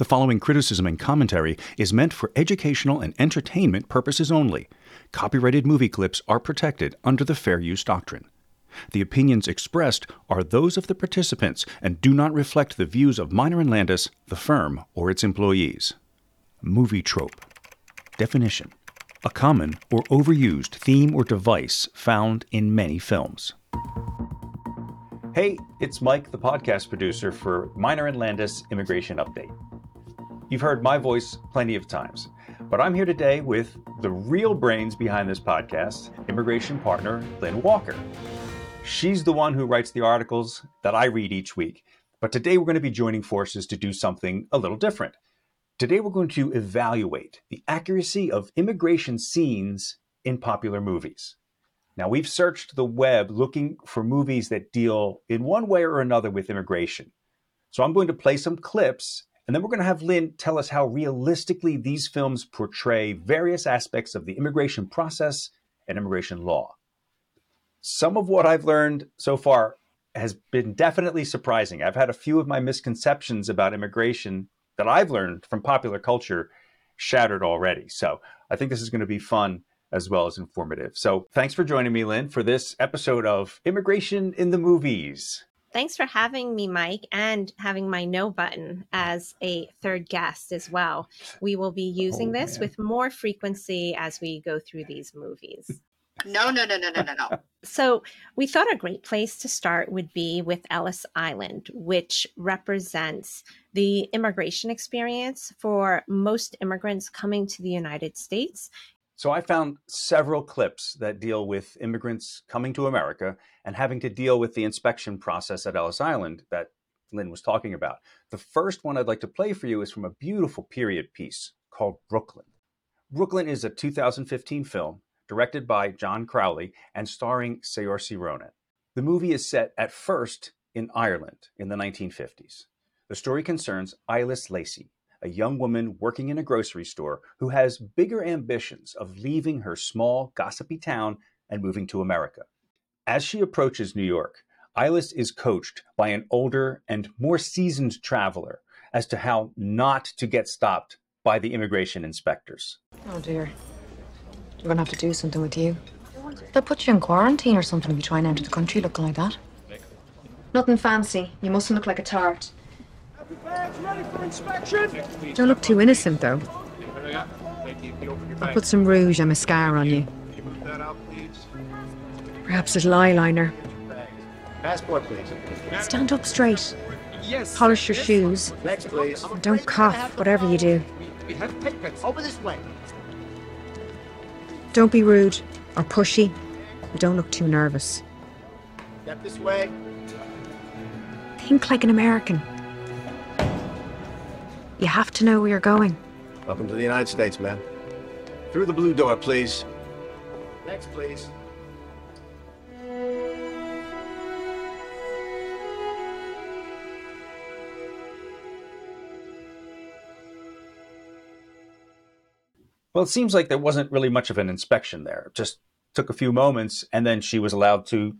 The following criticism and commentary is meant for educational and entertainment purposes only. Copyrighted movie clips are protected under the Fair Use Doctrine. The opinions expressed are those of the participants and do not reflect the views of Meyner and Landis, the firm, or its employees. Movie trope. Definition A common or overused theme or device found in many films. Hey, it's Mike, the podcast producer for Meyner and Landis Immigration Update. You've heard my voice plenty of times, but I'm here today with the real brains behind this podcast, immigration partner Lynn Walker. She's the one who writes the articles that I read each week. But today we're going to be joining forces to do something a little different. Today we're going to evaluate the accuracy of immigration scenes in popular movies. Now, we've searched the web looking for movies that deal in one way or another with immigration. So I'm going to play some clips, and then we're going to have Lynn tell us how realistically these films portray various aspects of the immigration process and immigration law some of what I've learned so far has been definitely surprising. I've had a few of my misconceptions about immigration that I've learned from popular culture shattered already. So I think this is going to be fun as well as informative. So thanks for joining me, Lynn, for this episode of Immigration in the Movies. Thanks for having me, Mike, and having my no button as a third guest as well. We will be using oh, this with more frequency as we go through these movies. No, no, no, no, no, no, no. so we thought a great place to start would be with Ellis Island, which represents the immigration experience for most immigrants coming to the United States. So I found several clips that deal with immigrants coming to America and having to deal with the inspection process at Ellis Island that Lynn was talking about. The first one I'd like to play for you is from a beautiful period piece called Brooklyn. Brooklyn is a 2015 film directed by John Crowley and starring Saoirse Ronan. The movie is set at first in Ireland in the 1950s. The story concerns Eilis Lacey, a young woman working in a grocery store who has bigger ambitions of leaving her small, gossipy town and moving to America. As she approaches New York, Eilis is coached by an older and more seasoned traveler as to how not to get stopped by the immigration inspectors. Oh dear. We're gonna have to do something with you. They'll put you in quarantine or something if you try and enter the country looking like that. Nothing fancy. You mustn't look like a tart. Don't look too innocent, though. I'll put some rouge and mascara on you. Perhaps a little eyeliner. Passport, please. Stand up straight. Yes. Polish your shoes. Next, please. Don't cough, whatever you do. We have tickets. Over this way. Don't be rude or pushy, but don't look too nervous. Step this way. Think like an American. You have to know where you're going. Welcome to the United States, man. Through the blue door, please. Next, please. Well, it seems like there wasn't really much of an inspection there. It just took a few moments, and then she was allowed to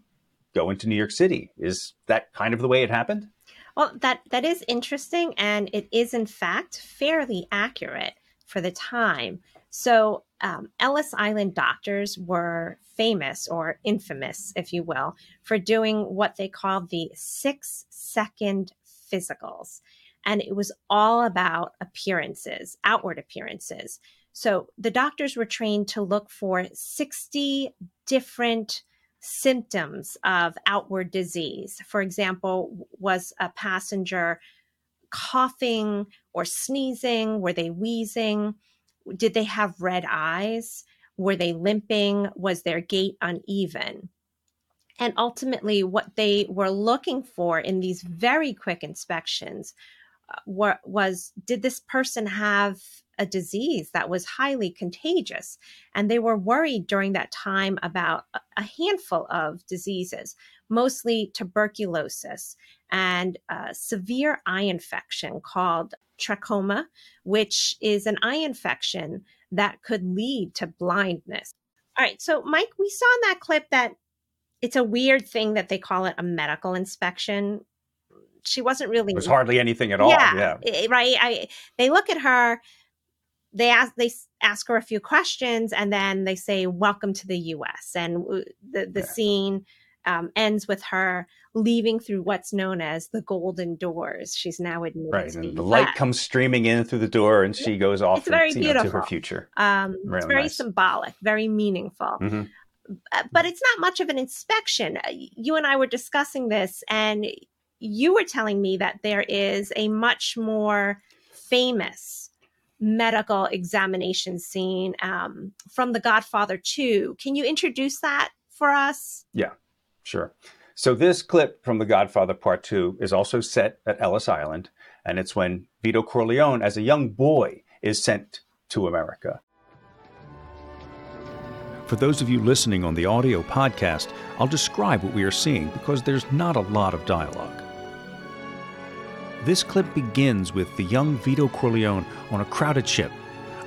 go into New York City. Is that kind of the way it happened? Well, that that is interesting, and it is in fact fairly accurate for the time. So, um, Ellis Island doctors were famous or infamous, if you will, for doing what they called the six second physicals. And it was all about appearances, outward appearances. So the doctors were trained to look for 60 different symptoms of outward disease. For example, was a passenger coughing or sneezing? Were they wheezing? Did they have red eyes? Were they limping? Was their gait uneven? And ultimately, what they were looking for in these very quick inspections uh, were, was did this person have a disease that was highly contagious. And they were worried during that time about a handful of diseases, mostly tuberculosis and a severe eye infection called trachoma, which is an eye infection that could lead to blindness. All right, so Mike, we saw in that clip that it's a weird thing that they call it a medical inspection. She wasn't really. It was hardly anything at all. Yeah, yeah. right. I they look at her. They ask they ask her a few questions, and then they say, "Welcome to the U.S." And the the yeah. scene um, ends with her leaving through what's known as the golden doors. She's now admitted. Right, and the light comes streaming in through the door, and she goes off. It's very and, beautiful. Know, to her future. Um, really it's very nice. symbolic, very meaningful. Mm-hmm. But it's not much of an inspection. Uh, you and I were discussing this, and you were telling me that there is a much more famous medical examination scene um, from The Godfather 2. Can you introduce that for us? Yeah, sure. So this clip from The Godfather Part 2 is also set at Ellis Island, and it's when Vito Corleone, as a young boy, is sent to America. For those of you listening on the audio podcast, I'll describe what we are seeing because there's not a lot of dialogue. This clip begins with the young Vito Corleone on a crowded ship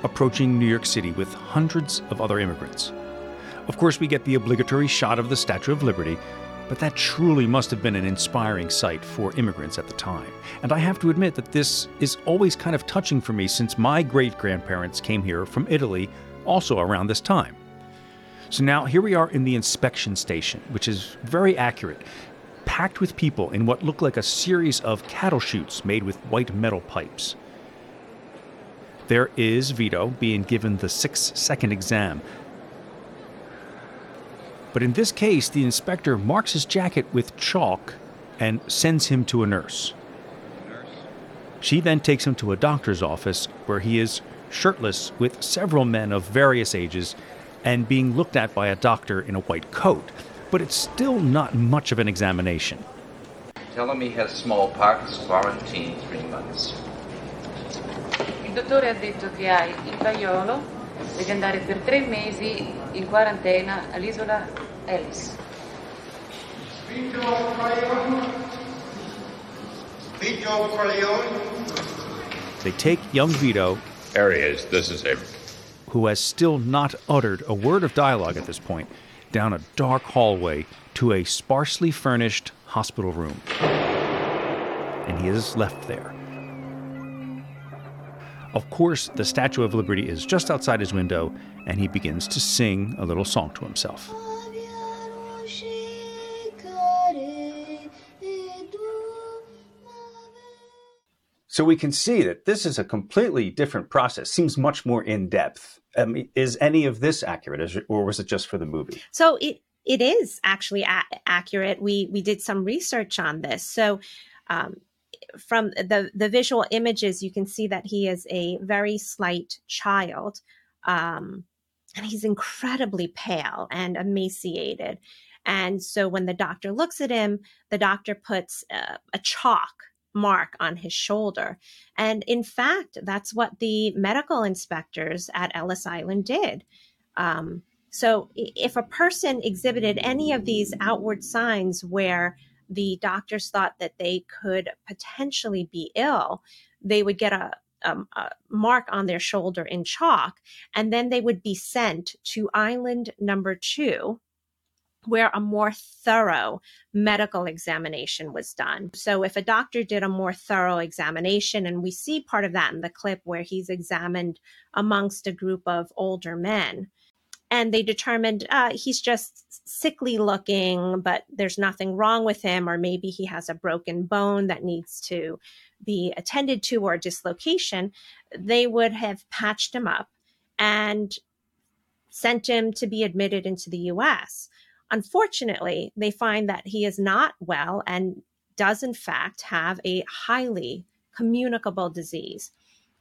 approaching New York City with hundreds of other immigrants. Of course, we get the obligatory shot of the Statue of Liberty, but that truly must have been an inspiring sight for immigrants at the time. And I have to admit that this is always kind of touching for me since my great grandparents came here from Italy also around this time. So now here we are in the inspection station, which is very accurate, packed with people in what looked like a series of cattle chutes made with white metal pipes. There is Vito being given the six second exam. But in this case, the inspector marks his jacket with chalk and sends him to a nurse. She then takes him to a doctor's office where he is shirtless with several men of various ages and being looked at by a doctor in a white coat, but it's still not much of an examination. Tell him he has smallpox, quarantine three months. Il dottore ha detto che hai il vaiolo, devi andare per tre mesi in quarantena all'isola Ellis. Vito Corleone. Vito Corleone. They take young Vito. There he is. This is him who has still not uttered a word of dialogue at this point, down a dark hallway to a sparsely furnished hospital room. And he is left there. Of course, the Statue of Liberty is just outside his window, and he begins to sing a little song to himself. So we can see that this is a completely different process, seems much more in depth. Um, is any of this accurate, or was it just for the movie? So it it is actually a- accurate. We we did some research on this. So um, from the the visual images, you can see that he is a very slight child, um, and he's incredibly pale and emaciated. And so when the doctor looks at him, the doctor puts uh, a chalk mark on his shoulder. And in fact, that's what the medical inspectors at Ellis Island did. Um, so if a person exhibited any of these outward signs where the doctors thought that they could potentially be ill, they would get a, um, a, mark on their shoulder in chalk, and then they would be sent to island number two, where a more thorough medical examination was done. So, if a doctor did a more thorough examination, and we see part of that in the clip where he's examined amongst a group of older men, and they determined uh, he's just sickly looking, but there's nothing wrong with him, or maybe he has a broken bone that needs to be attended to or dislocation, they would have patched him up and sent him to be admitted into the US. Unfortunately, they find that he is not well and does, in fact, have a highly communicable disease.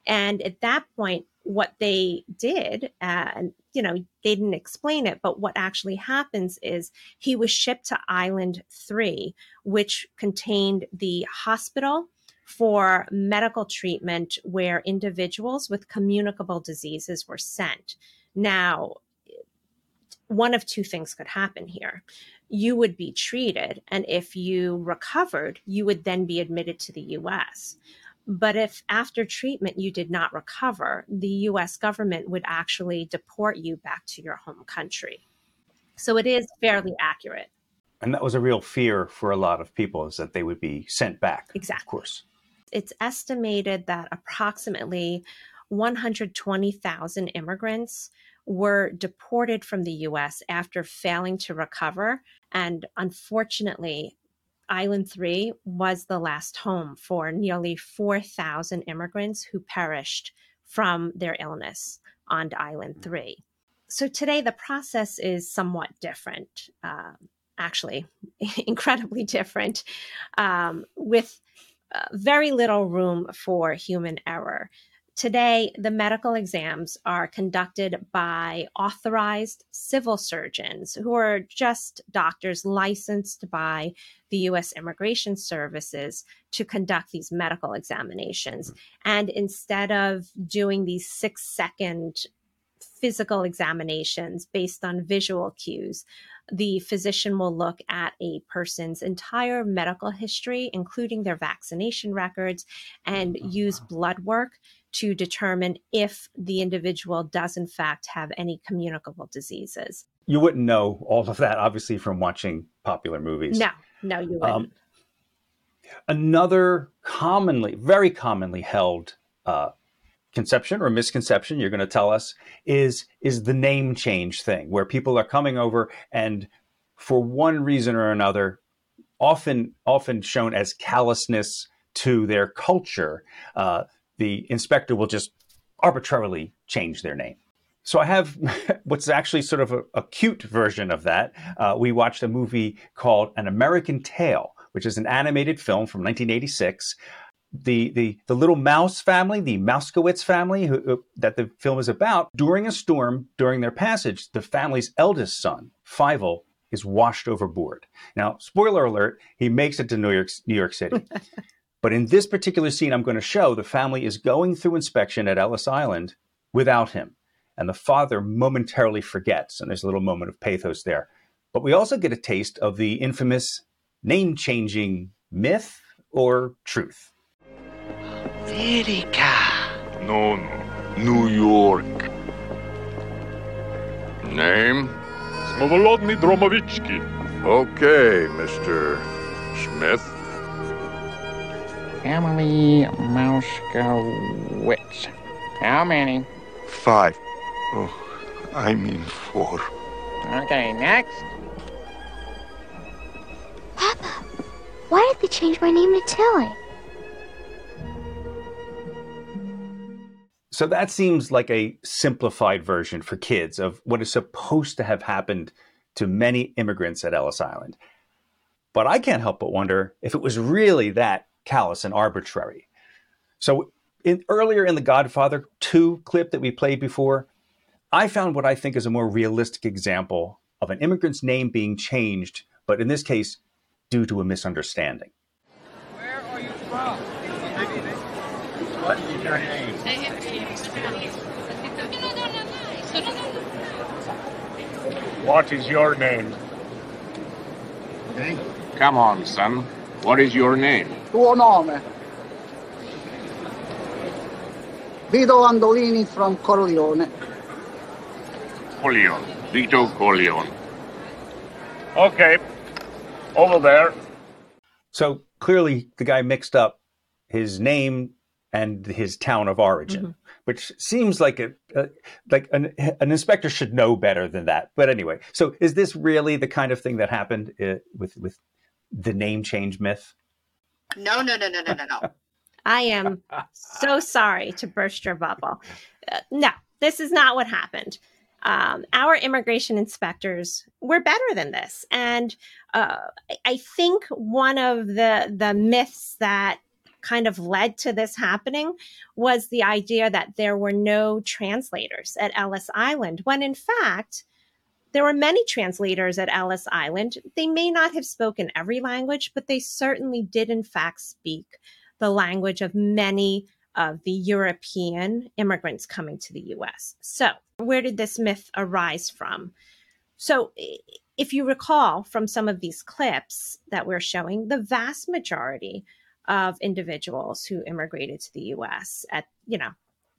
And at that point, what they did, and uh, you know, they didn't explain it, but what actually happens is he was shipped to Island 3, which contained the hospital for medical treatment where individuals with communicable diseases were sent. Now, one of two things could happen here. You would be treated, and if you recovered, you would then be admitted to the US. But if after treatment you did not recover, the US government would actually deport you back to your home country. So it is fairly accurate. And that was a real fear for a lot of people is that they would be sent back. Exactly. Of course. It's estimated that approximately 120,000 immigrants were deported from the US after failing to recover. And unfortunately, Island 3 was the last home for nearly 4,000 immigrants who perished from their illness on Island 3. So today, the process is somewhat different. Uh, actually incredibly different, um, with uh, very little room for human error. Today, the medical exams are conducted by authorized civil surgeons who are just doctors licensed by the U.S. Immigration Services to conduct these medical examinations. And instead of doing these six second physical examinations based on visual cues, the physician will look at a person's entire medical history, including their vaccination records, and oh, use blood work to determine if the individual does, in fact, have any communicable diseases. You wouldn't know all of that, obviously, from watching popular movies. No, no, you wouldn't. Um, another commonly, very commonly held uh, conception or misconception you're going to tell us is is the name change thing where people are coming over and for one reason or another often often shown as callousness to their culture uh, the inspector will just arbitrarily change their name so I have what's actually sort of a, a cute version of that. Uh, we watched a movie called An American Tail, which is an animated film from 1986 the the the little mouse family, the Mousekewitz family, who, who, that the film is about, during a storm, during their passage, the family's eldest son, Fievel, is washed overboard. Now, spoiler alert, he makes it to New York, New York City. but in this particular scene, I'm going to show the family is going through inspection at Ellis Island without him, and the father momentarily forgets, and there's a little moment of pathos there. But we also get a taste of the infamous name changing myth or truth. America. No, no. New York. Name? Smovolodny Dromovichki. Okay, Mr. Smith. Emily Mousekewitz. How many? Five. Oh, I mean four. Okay, next. Papa, why did they change my name to Tilly? So that seems like a simplified version for kids of what is supposed to have happened to many immigrants at Ellis Island. But I can't help but wonder if it was really that callous and arbitrary. So in, earlier in the Godfather 2 clip that we played before, I found what I think is a more realistic example of an immigrant's name being changed, but in this case, due to a misunderstanding. Where are you from? What is your name? What is your name? Come on, son. What is your name? Tuo nome? Vito Andolini from Corleone. Corleone. Vito Corleone. Okay. Over there. So clearly the guy mixed up his name and his town of origin, mm-hmm. which seems like a, a like an, an, inspector should know better than that. But anyway, so is this really the kind of thing that happened uh, with with the name change myth? No, no, no, no, no, no, no. I am so sorry to burst your bubble. Uh, no, this is not what happened. Um, our immigration inspectors were better than this, and uh, I think one of the the myths that kind of led to this happening was the idea that there were no translators at Ellis Island, when in fact, there were many translators at Ellis Island. They may not have spoken every language, but they certainly did, in fact, speak the language of many of the European immigrants coming to the US. So, where did this myth arise from? So, if you recall from some of these clips that we're showing, the vast majority of individuals who immigrated to the US at, you know,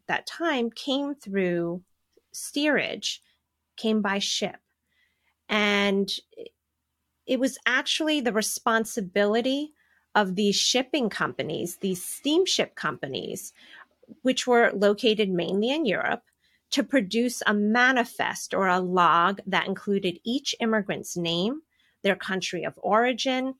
that time came through steerage, came by ship. And it was actually the responsibility of these shipping companies, these steamship companies, which were located mainly in Europe, to produce a manifest or a log that included each immigrant's name, their country of origin,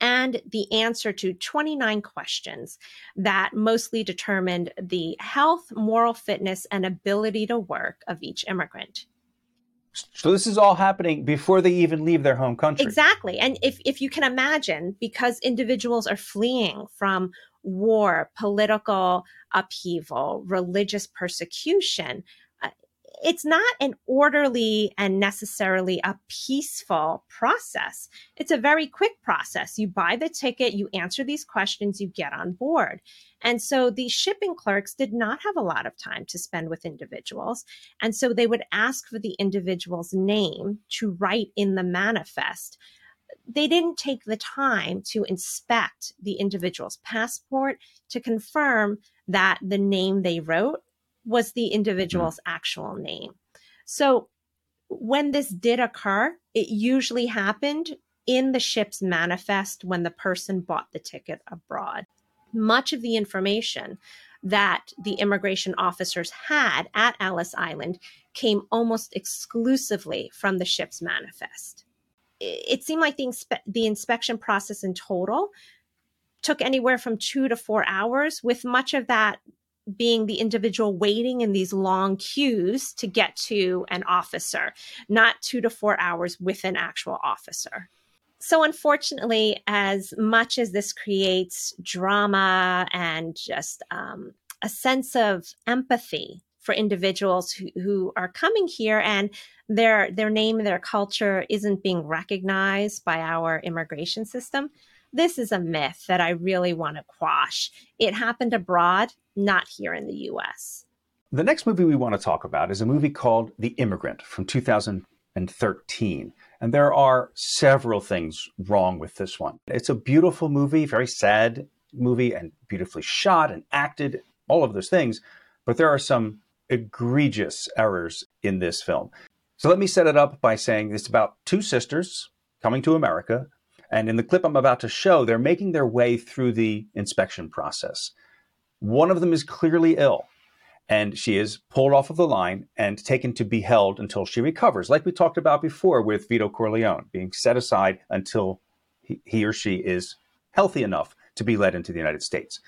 and the answer to 29 questions that mostly determined the health, moral fitness, and ability to work of each immigrant. So this is all happening before they even leave their home country. Exactly. And if, if you can imagine, because individuals are fleeing from war, political upheaval, religious persecution, uh, it's not an orderly and necessarily a peaceful process. It's a very quick process. You buy the ticket, you answer these questions, you get on board. And so the shipping clerks did not have a lot of time to spend with individuals. And so they would ask for the individual's name to write in the manifest. They didn't take the time to inspect the individual's passport to confirm that the name they wrote was the individual's mm-hmm. actual name. So when this did occur, it usually happened in the ship's manifest when the person bought the ticket abroad. Much of the information that the immigration officers had at Ellis Island came almost exclusively from the ship's manifest. It seemed like the, inspe- the inspection process in total took anywhere from two to four hours, with much of that being the individual waiting in these long queues to get to an officer, not two to four hours with an actual officer. So, unfortunately, as much as this creates drama and just um, a sense of empathy for individuals who, who are coming here and their their name, and their culture isn't being recognized by our immigration system, this is a myth that I really want to quash. It happened abroad, not here in the US. The next movie we want to talk about is a movie called The Immigrant from 2013. And there are several things wrong with this one. It's a beautiful movie, very sad movie, and beautifully shot and acted, all of those things. But there are some egregious errors in this film. So let me set it up by saying it's about two sisters coming to America and in the clip I'm about to show, they're making their way through the inspection process. One of them is clearly ill, and she is pulled off of the line and taken to be held until she recovers, like we talked about before with Vito Corleone, being set aside until he, or she is healthy enough to be led into the United States.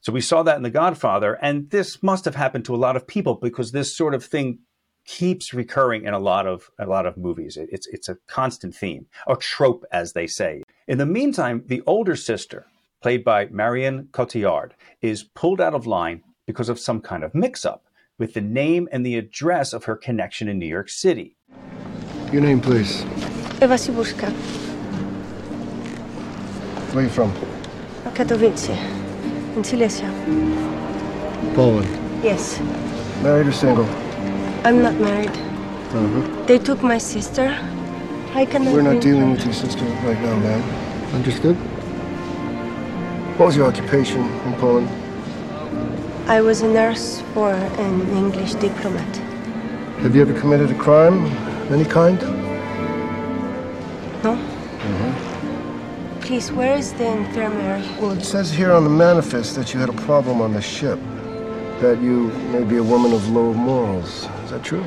So we saw that in The Godfather, and this must have happened to a lot of people because this sort of thing keeps recurring in a lot of a lot of movies. It's it's a constant theme, a trope, as they say. In the meantime, the older sister, played by Marion Cotillard, is pulled out of line because of some kind of mix-up with the name and the address of her connection in New York City. Your name, please. Eva Cybulska. Where are you from? Katowice, in Silesia. Poland. Yes. Married or single? I'm not married. Uh-huh. They took my sister. I cannot. We're not dealing with your sister right now, ma'am. Understood? What was your occupation in Poland? I was a nurse for an English diplomat. Have you ever committed a crime of any kind? No. Mm-hmm. Please, where is the infirmary? Well, it says here on the manifest that you had a problem on the ship. That you may be a woman of low morals. Is that true?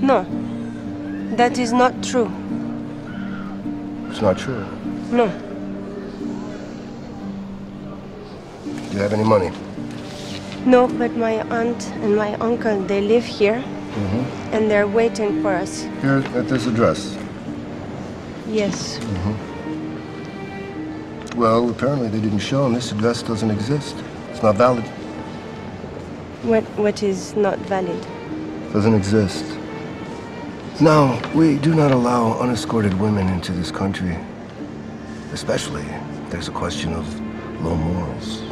No. That is not true. It's not true. No. Do you have any money? No, but my aunt and my uncle, they live here. Mm-hmm. And they're waiting for us. Here at this address? Yes. Mm-hmm. Well, apparently they didn't show them. This address doesn't exist. It's not valid. What, what is not valid? Doesn't exist. Now, we do not allow unescorted women into this country. Especially if there's a question of low morals.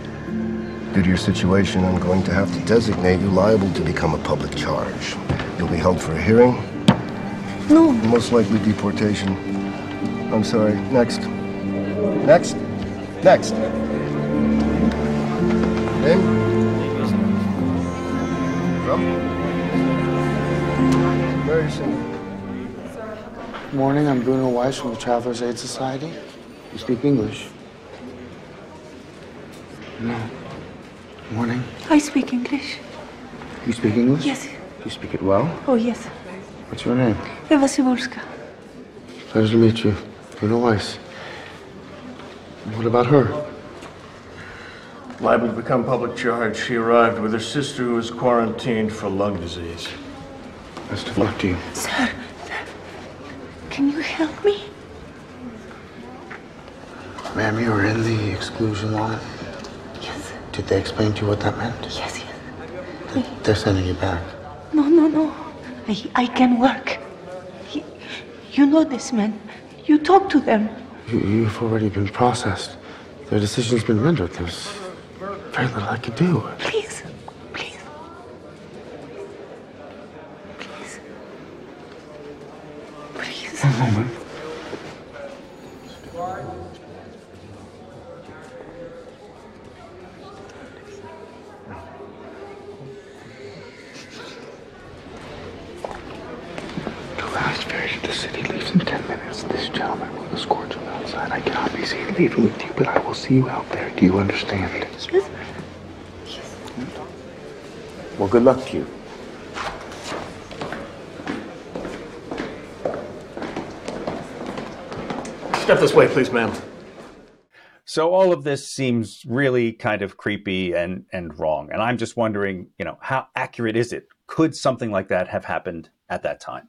Due to your situation, I'm going to have to designate you liable to become a public charge. You'll be held for a hearing. No. Most likely deportation. I'm sorry. Next. Next. Next. Name? From? Very simple. Morning, I'm Bruno Weiss from the Travelers Aid Society. You speak English? No. Morning. I speak English. You speak English? Yes. You speak it well? Oh, yes. What's your name? Eva Cybulska. Pleasure to meet you. Bruno Weiss. What about her? Liable to become public charge. She arrived with her sister who was quarantined for lung disease. Best of luck to you. Sir, can you help me? Ma'am, you are in the exclusion line. Did they explain to you what that meant? Yes, yes. They're sending you back. No, no, no. I, I can work. You, you know this man. You talk to them. You, you've already been processed. Their decision's been rendered. There's very little I can do. Please. Please. Please. One moment. The last ferry to the city leaves in ten minutes. This gentleman will escort you outside. I cannot be seen leaving with you, but I will see you out there. Do you understand? Yes. Well, good luck to you. Step this way, please, ma'am. So all of this seems really kind of creepy and and wrong. And I'm just wondering, you know, how accurate is it? Could something like that have happened at that time?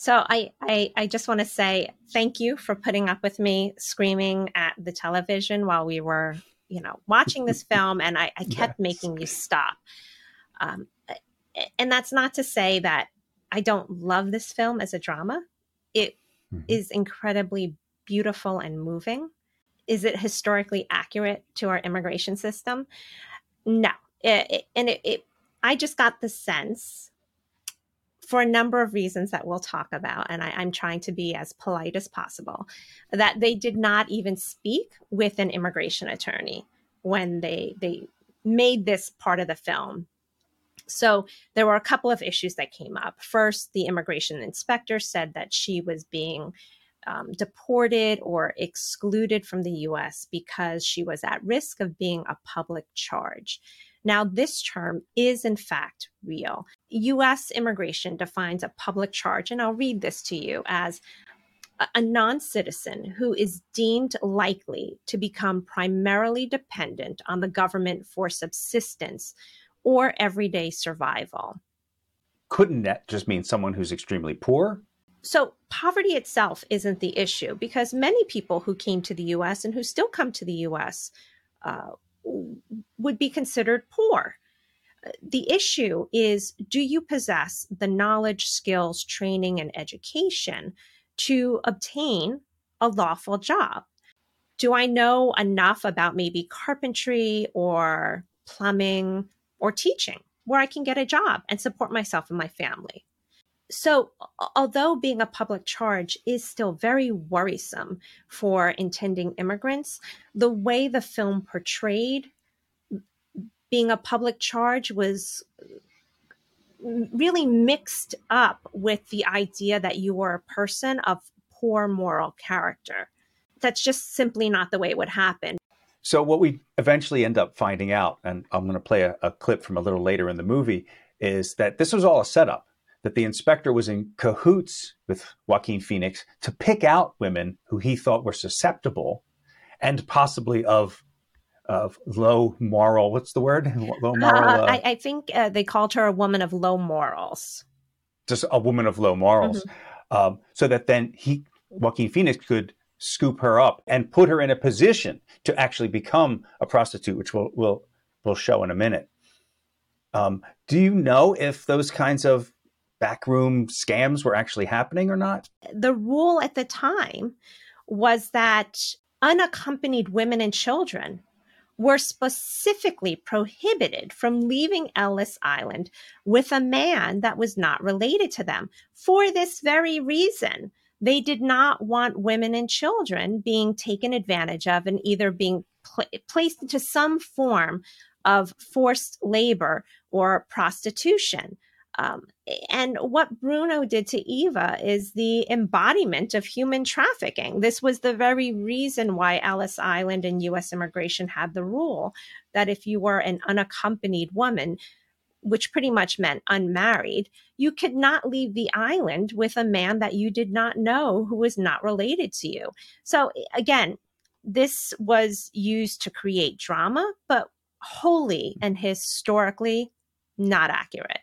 So I, I, I just want to say thank you for putting up with me screaming at the television while we were, you know, watching this film, and I, I kept Yes. making you stop. Um, and that's not to say that I don't love this film as a drama. It is incredibly beautiful and moving. Is it historically accurate to our immigration system? No. It, it- and it, it, I just got the sense for a number of reasons that we'll talk about, and I, I'm trying to be as polite as possible, that they did not even speak with an immigration attorney when they they made this part of the film. So there were a couple of issues that came up. First, the immigration inspector said that she was being um, deported or excluded from the US because she was at risk of being a public charge. Now, this term is in fact real. US immigration defines a public charge, and I'll read this to you as a- non citizen who is deemed likely to become primarily dependent on the government for subsistence or everyday survival. Couldn't that just mean someone who's extremely poor? So, poverty itself isn't the issue because many people who came to the US and who still come to the US uh, would be considered poor. The issue is do you possess the knowledge, skills, training, and education to obtain a lawful job? Do I know enough about maybe carpentry or plumbing or teaching where I can get a job and support myself and my family? So, although being a public charge is still very worrisome for intending immigrants, the way the film portrayed being a public charge was really mixed up with the idea that you were a person of poor moral character. That's just simply not the way it would happen. So what we eventually end up finding out, and I'm going to play a, a clip from a little later in the movie, is that this was all a setup. That the inspector was in cahoots with Joaquin Phoenix to pick out women who he thought were susceptible and possibly of of low moral. What's the word? Low moral. Uh, uh, I, I think uh, they called her a woman of low morals. just a woman of low morals, um, so that then he Joaquin Phoenix could scoop her up and put her in a position to actually become a prostitute, which we'll we'll, we'll show in a minute. Um, do you know if those kinds of backroom scams were actually happening or not? The rule at the time was that unaccompanied women and children were specifically prohibited from leaving Ellis Island with a man that was not related to them for this very reason. They did not want women and children being taken advantage of and either being pla- placed into some form of forced labor or prostitution. Um, and what Bruno did to Eva is the embodiment of human trafficking. This was the very reason why Ellis Island and U.S. immigration had the rule that if you were an unaccompanied woman, which pretty much meant unmarried, you could not leave the island with a man that you did not know who was not related to you. So, again, this was used to create drama, but wholly and historically not accurate.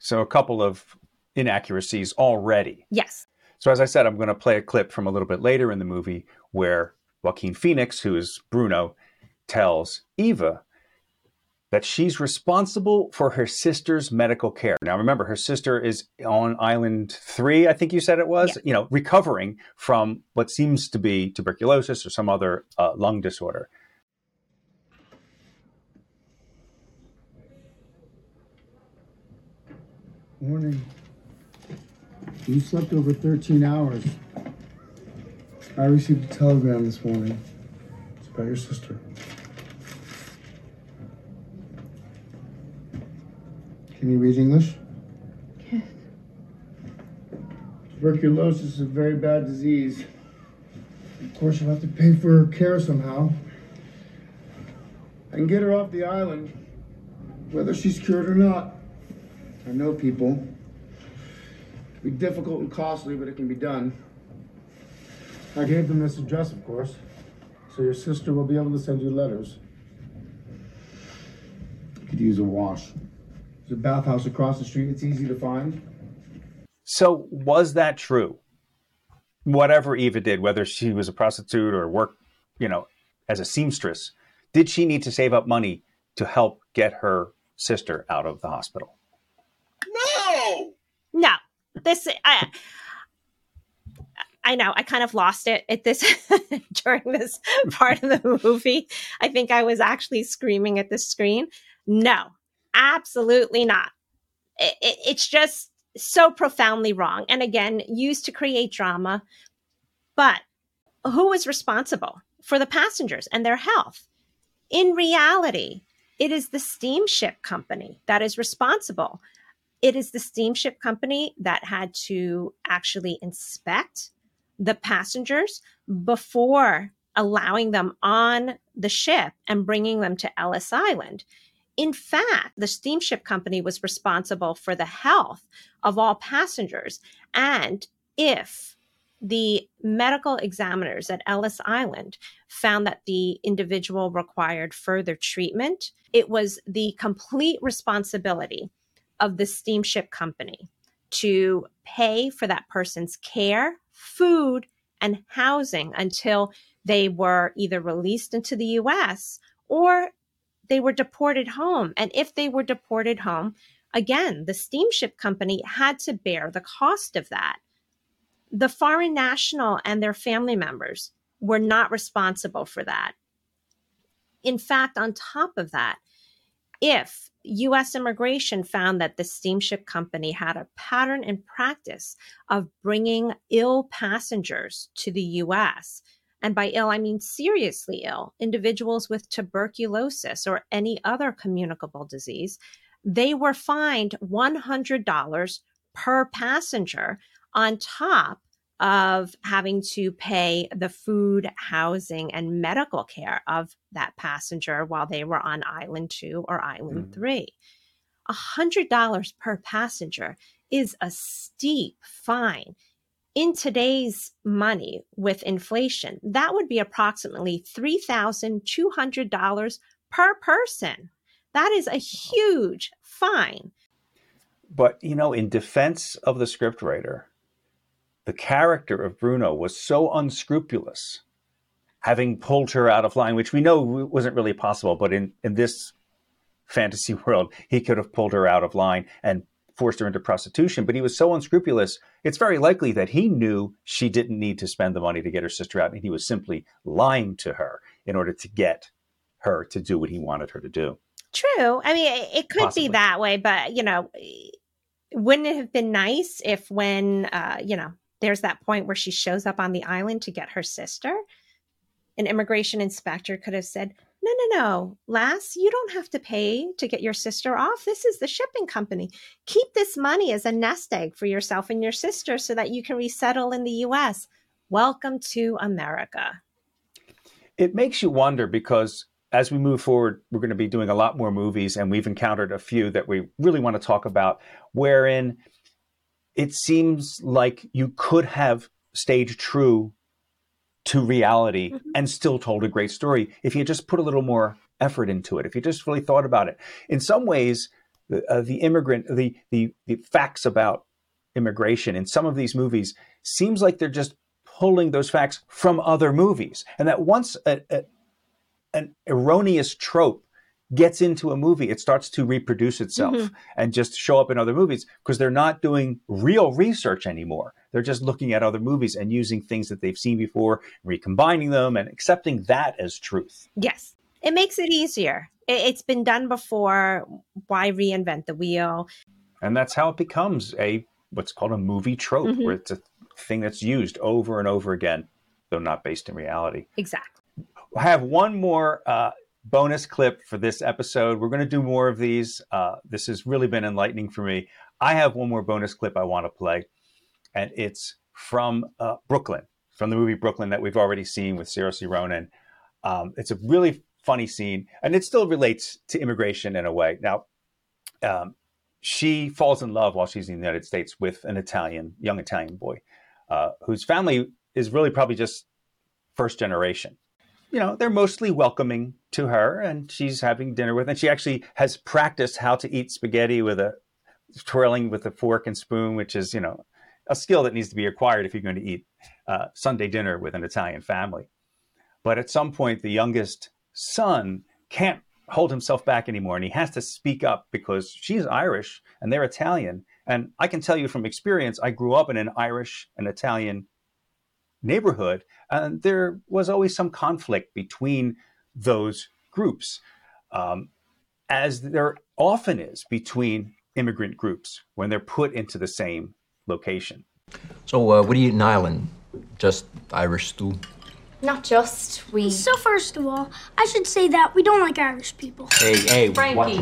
So, a couple of inaccuracies already. Yes. So, as I said, I'm going to play a clip from a little bit later in the movie where Joaquin Phoenix, who is Bruno, tells Eva that she's responsible for her sister's medical care. Now, remember, her sister is on island three, I think you said it was, yeah. you know, recovering from what seems to be tuberculosis or some other uh, lung disorder. Morning. You slept over 13 hours. I received a telegram this morning. It's about your sister. Can you read English? Yes. Tuberculosis is a very bad disease. Of course, you'll have to pay for her care somehow. I can get her off the island, whether she's cured or not. I know people. It can be difficult and costly, but it can be done. I gave them this address, of course, so your sister will be able to send you letters. You could use a wash. There's a bathhouse across the street. It's easy to find. So, was that true? Whatever Eva did, whether she was a prostitute or worked, you know, as a seamstress, did she need to save up money to help get her sister out of the hospital? This I I know I kind of lost it at this during this part of the movie. I think I was actually screaming at the screen. No, Absolutely not. It, it, it's just so profoundly wrong. And again, used to create drama. But who is responsible for the passengers and their health? In reality, it is the steamship company that is responsible. It is the steamship company that had to actually inspect the passengers before allowing them on the ship and bringing them to Ellis Island. In fact, the steamship company was responsible for the health of all passengers. And if the medical examiners at Ellis Island found that the individual required further treatment, it was the complete responsibility of the steamship company to pay for that person's care, food, and housing until they were either released into the US or they were deported home. And if they were deported home, again, the steamship company had to bear the cost of that. The foreign national and their family members were not responsible for that. In fact, on top of that, if US immigration found that the steamship company had a pattern and practice of bringing ill passengers to the US, and by ill, I mean seriously ill, individuals with tuberculosis or any other communicable disease, they were fined $100 per passenger on top of having to pay the food, housing, and medical care of that passenger while they were on island two or island mm. three. $100 per passenger is a steep fine in today's money with inflation, that would be approximately $3,200 per person. That is a huge fine. But, you know, in defense of the scriptwriter, the character of Bruno was so unscrupulous, having pulled her out of line, which we know wasn't really possible, but in, in this fantasy world, he could have pulled her out of line and forced her into prostitution, but he was so unscrupulous, it's very likely that he knew she didn't need to spend the money to get her sister out, and he was simply lying to her in order to get her to do what he wanted her to do. True. I mean, it could Possibly. be that way, but, you know, wouldn't it have been nice if when, uh, you know, there's that point where she shows up on the island to get her sister, an immigration inspector could have said, no, no, no, lass, you don't have to pay to get your sister off. This is the shipping company. Keep this money as a nest egg for yourself and your sister so that you can resettle in the US. Welcome to America. It makes you wonder because as we move forward, we're going to be doing a lot more movies, and we've encountered a few that we really want to talk about, wherein it seems like you could have stayed true to reality mm-hmm. and still told a great story if you just put a little more effort into it, if you just really thought about it. In some ways, the, uh, the immigrant, the, the, the facts about immigration in some of these movies seems like they're just pulling those facts from other movies, and that once a, a an erroneous trope gets into a movie, it starts to reproduce itself mm-hmm. and just show up in other movies because they're not doing real research anymore. They're just looking at other movies and using things that they've seen before, recombining them and accepting that as truth. Yes. It makes it easier. It's been done before. Why reinvent the wheel? And that's how it becomes a what's called a movie trope, mm-hmm. where it's a thing that's used over and over again, though not based in reality. Exactly. I have one more uh, bonus clip for this episode. We're going to do more of these. Uh, this has really been enlightening for me. I have one more bonus clip I want to play, and it's from uh, Brooklyn, from the movie Brooklyn that we've already seen with Saoirse Ronan. Um, it's a really funny scene, and it still relates to immigration in a way. Now, um, she falls in love while she's in the United States with an Italian, young Italian boy, uh, whose family is really probably just first generation you know, they're mostly welcoming to her and she's having dinner with, and she actually has practiced how to eat spaghetti with a twirling with a fork and spoon, which is, you know, a skill that needs to be acquired if you're going to eat uh, Sunday dinner with an Italian family. But at some point, the youngest son can't hold himself back anymore and he has to speak up because she's Irish and they're Italian. And I can tell you from experience, I grew up in an Irish and Italian neighborhood, and there was always some conflict between those groups, um, as there often is between immigrant groups when they're put into the same location. So, uh, what do you eat in Ireland? Just Irish stew? Not just. We. So, first of all, I should say that we don't like Irish people. Hey, hey, Frankie.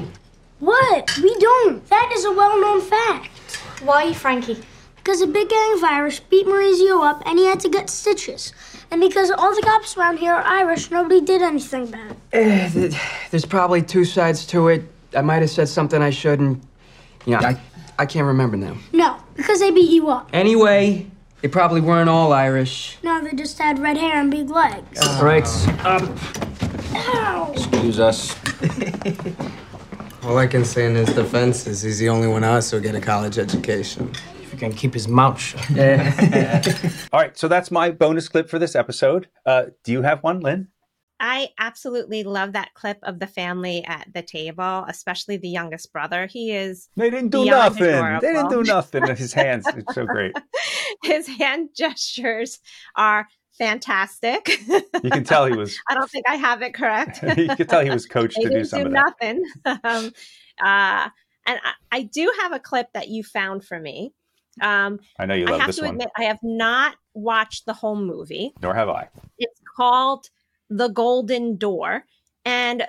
What? what? We don't. That is a well known fact. Why, Frankie? Because a big gang virus beat Maurizio up and he had to get stitches. And because all the cops around here are Irish, nobody did anything bad. Uh, there's probably two sides to it. I might have said something I shouldn't. You know, I, I can't remember now. No, because they beat you up. Anyway, they probably weren't all Irish. No, they just had red hair and big legs. Uh, all right, um, Ow. excuse us. all I can say in his defense is he's the only one of us who'll get a college education can keep his mouth shut. All right, so that's my bonus clip for this episode. Uh, do you have one, Lynn? I absolutely love that clip of the family at the table, especially the youngest brother. He is. They didn't do nothing. Adorable. They didn't do nothing. His hands, it's so great. His hand gestures are fantastic. You can tell he was. I don't think I have it correct. you can tell he was coached to do some do of nothing. Um, uh, and I, I, do have a clip that you found for me. Um, I know you love I have this to one. admit, I have not watched the whole movie. Nor have I. It's called The Golden Door. And uh,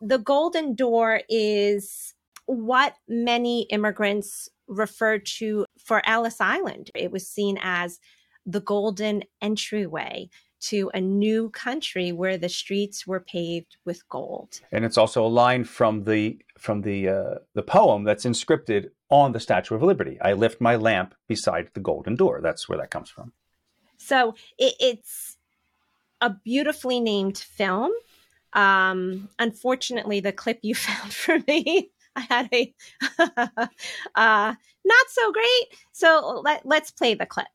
the Golden Door is what many immigrants refer to for Ellis Island. It was seen as the golden entryway to a new country where the streets were paved with gold. And it's also a line from the from the uh, the poem that's inscripted on the Statue of Liberty. I lift my lamp beside the golden door. That's where that comes from. So it, it's a beautifully named film. Um, unfortunately, the clip you found for me, I had a uh, not so great. So let, let's play the clip.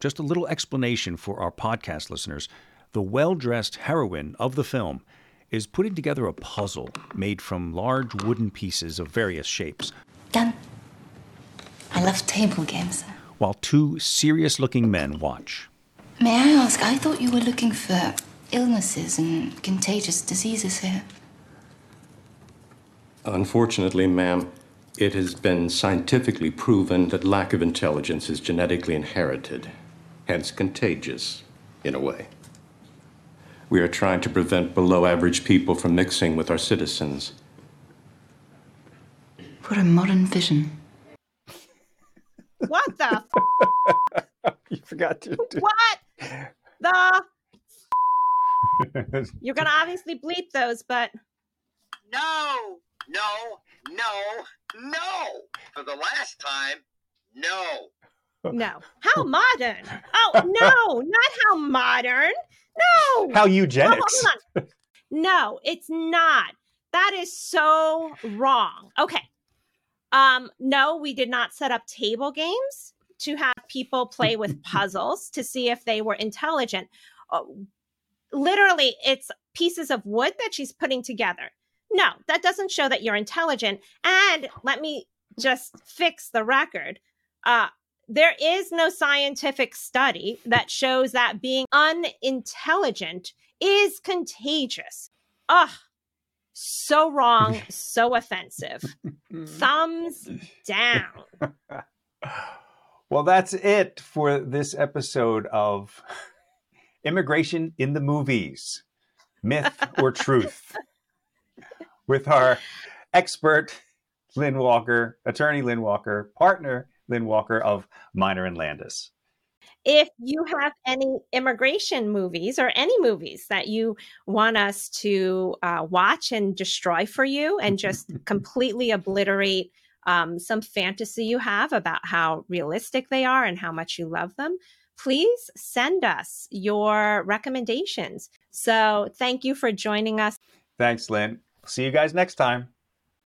Just a little explanation for our podcast listeners. The well dressed heroine of the film is putting together a puzzle made from large wooden pieces of various shapes. Done. I love table games. While two serious looking men watch. May I ask, I thought you were looking for illnesses and contagious diseases here. Unfortunately, ma'am, it has been scientifically proven that lack of intelligence is genetically inherited, hence contagious, in a way. We are trying to prevent below average people from mixing with our citizens. What a modern vision. What the? you forgot to. F- what the? F- You're gonna obviously bleep those, but No, no, no, no. For the last time, no. no. How modern? Oh no, not how modern. No. How Oh, eugenics. hold on. No, it's not. That is so wrong. Okay. Um, no, we did not set up table games to have people play with puzzles to see if they were intelligent. Uh, literally, it's pieces of wood that she's putting together. No, that doesn't show that you're intelligent. And let me just fix the record. Uh, there is no scientific study that shows that being unintelligent is contagious. Ugh, so wrong, so offensive. Thumbs down. Well, that's it for this episode of Immigration in the Movies Myth or Truth with our expert, Lynn Walker, attorney Lynn Walker, partner Lynn Walker of Meyner and Landis. If you have any immigration movies or any movies that you want us to uh, watch and destroy for you and just completely obliterate um, some fantasy you have about how realistic they are and how much you love them, please send us your recommendations. So, thank you for joining us. Thanks, Lynn. See you guys next time.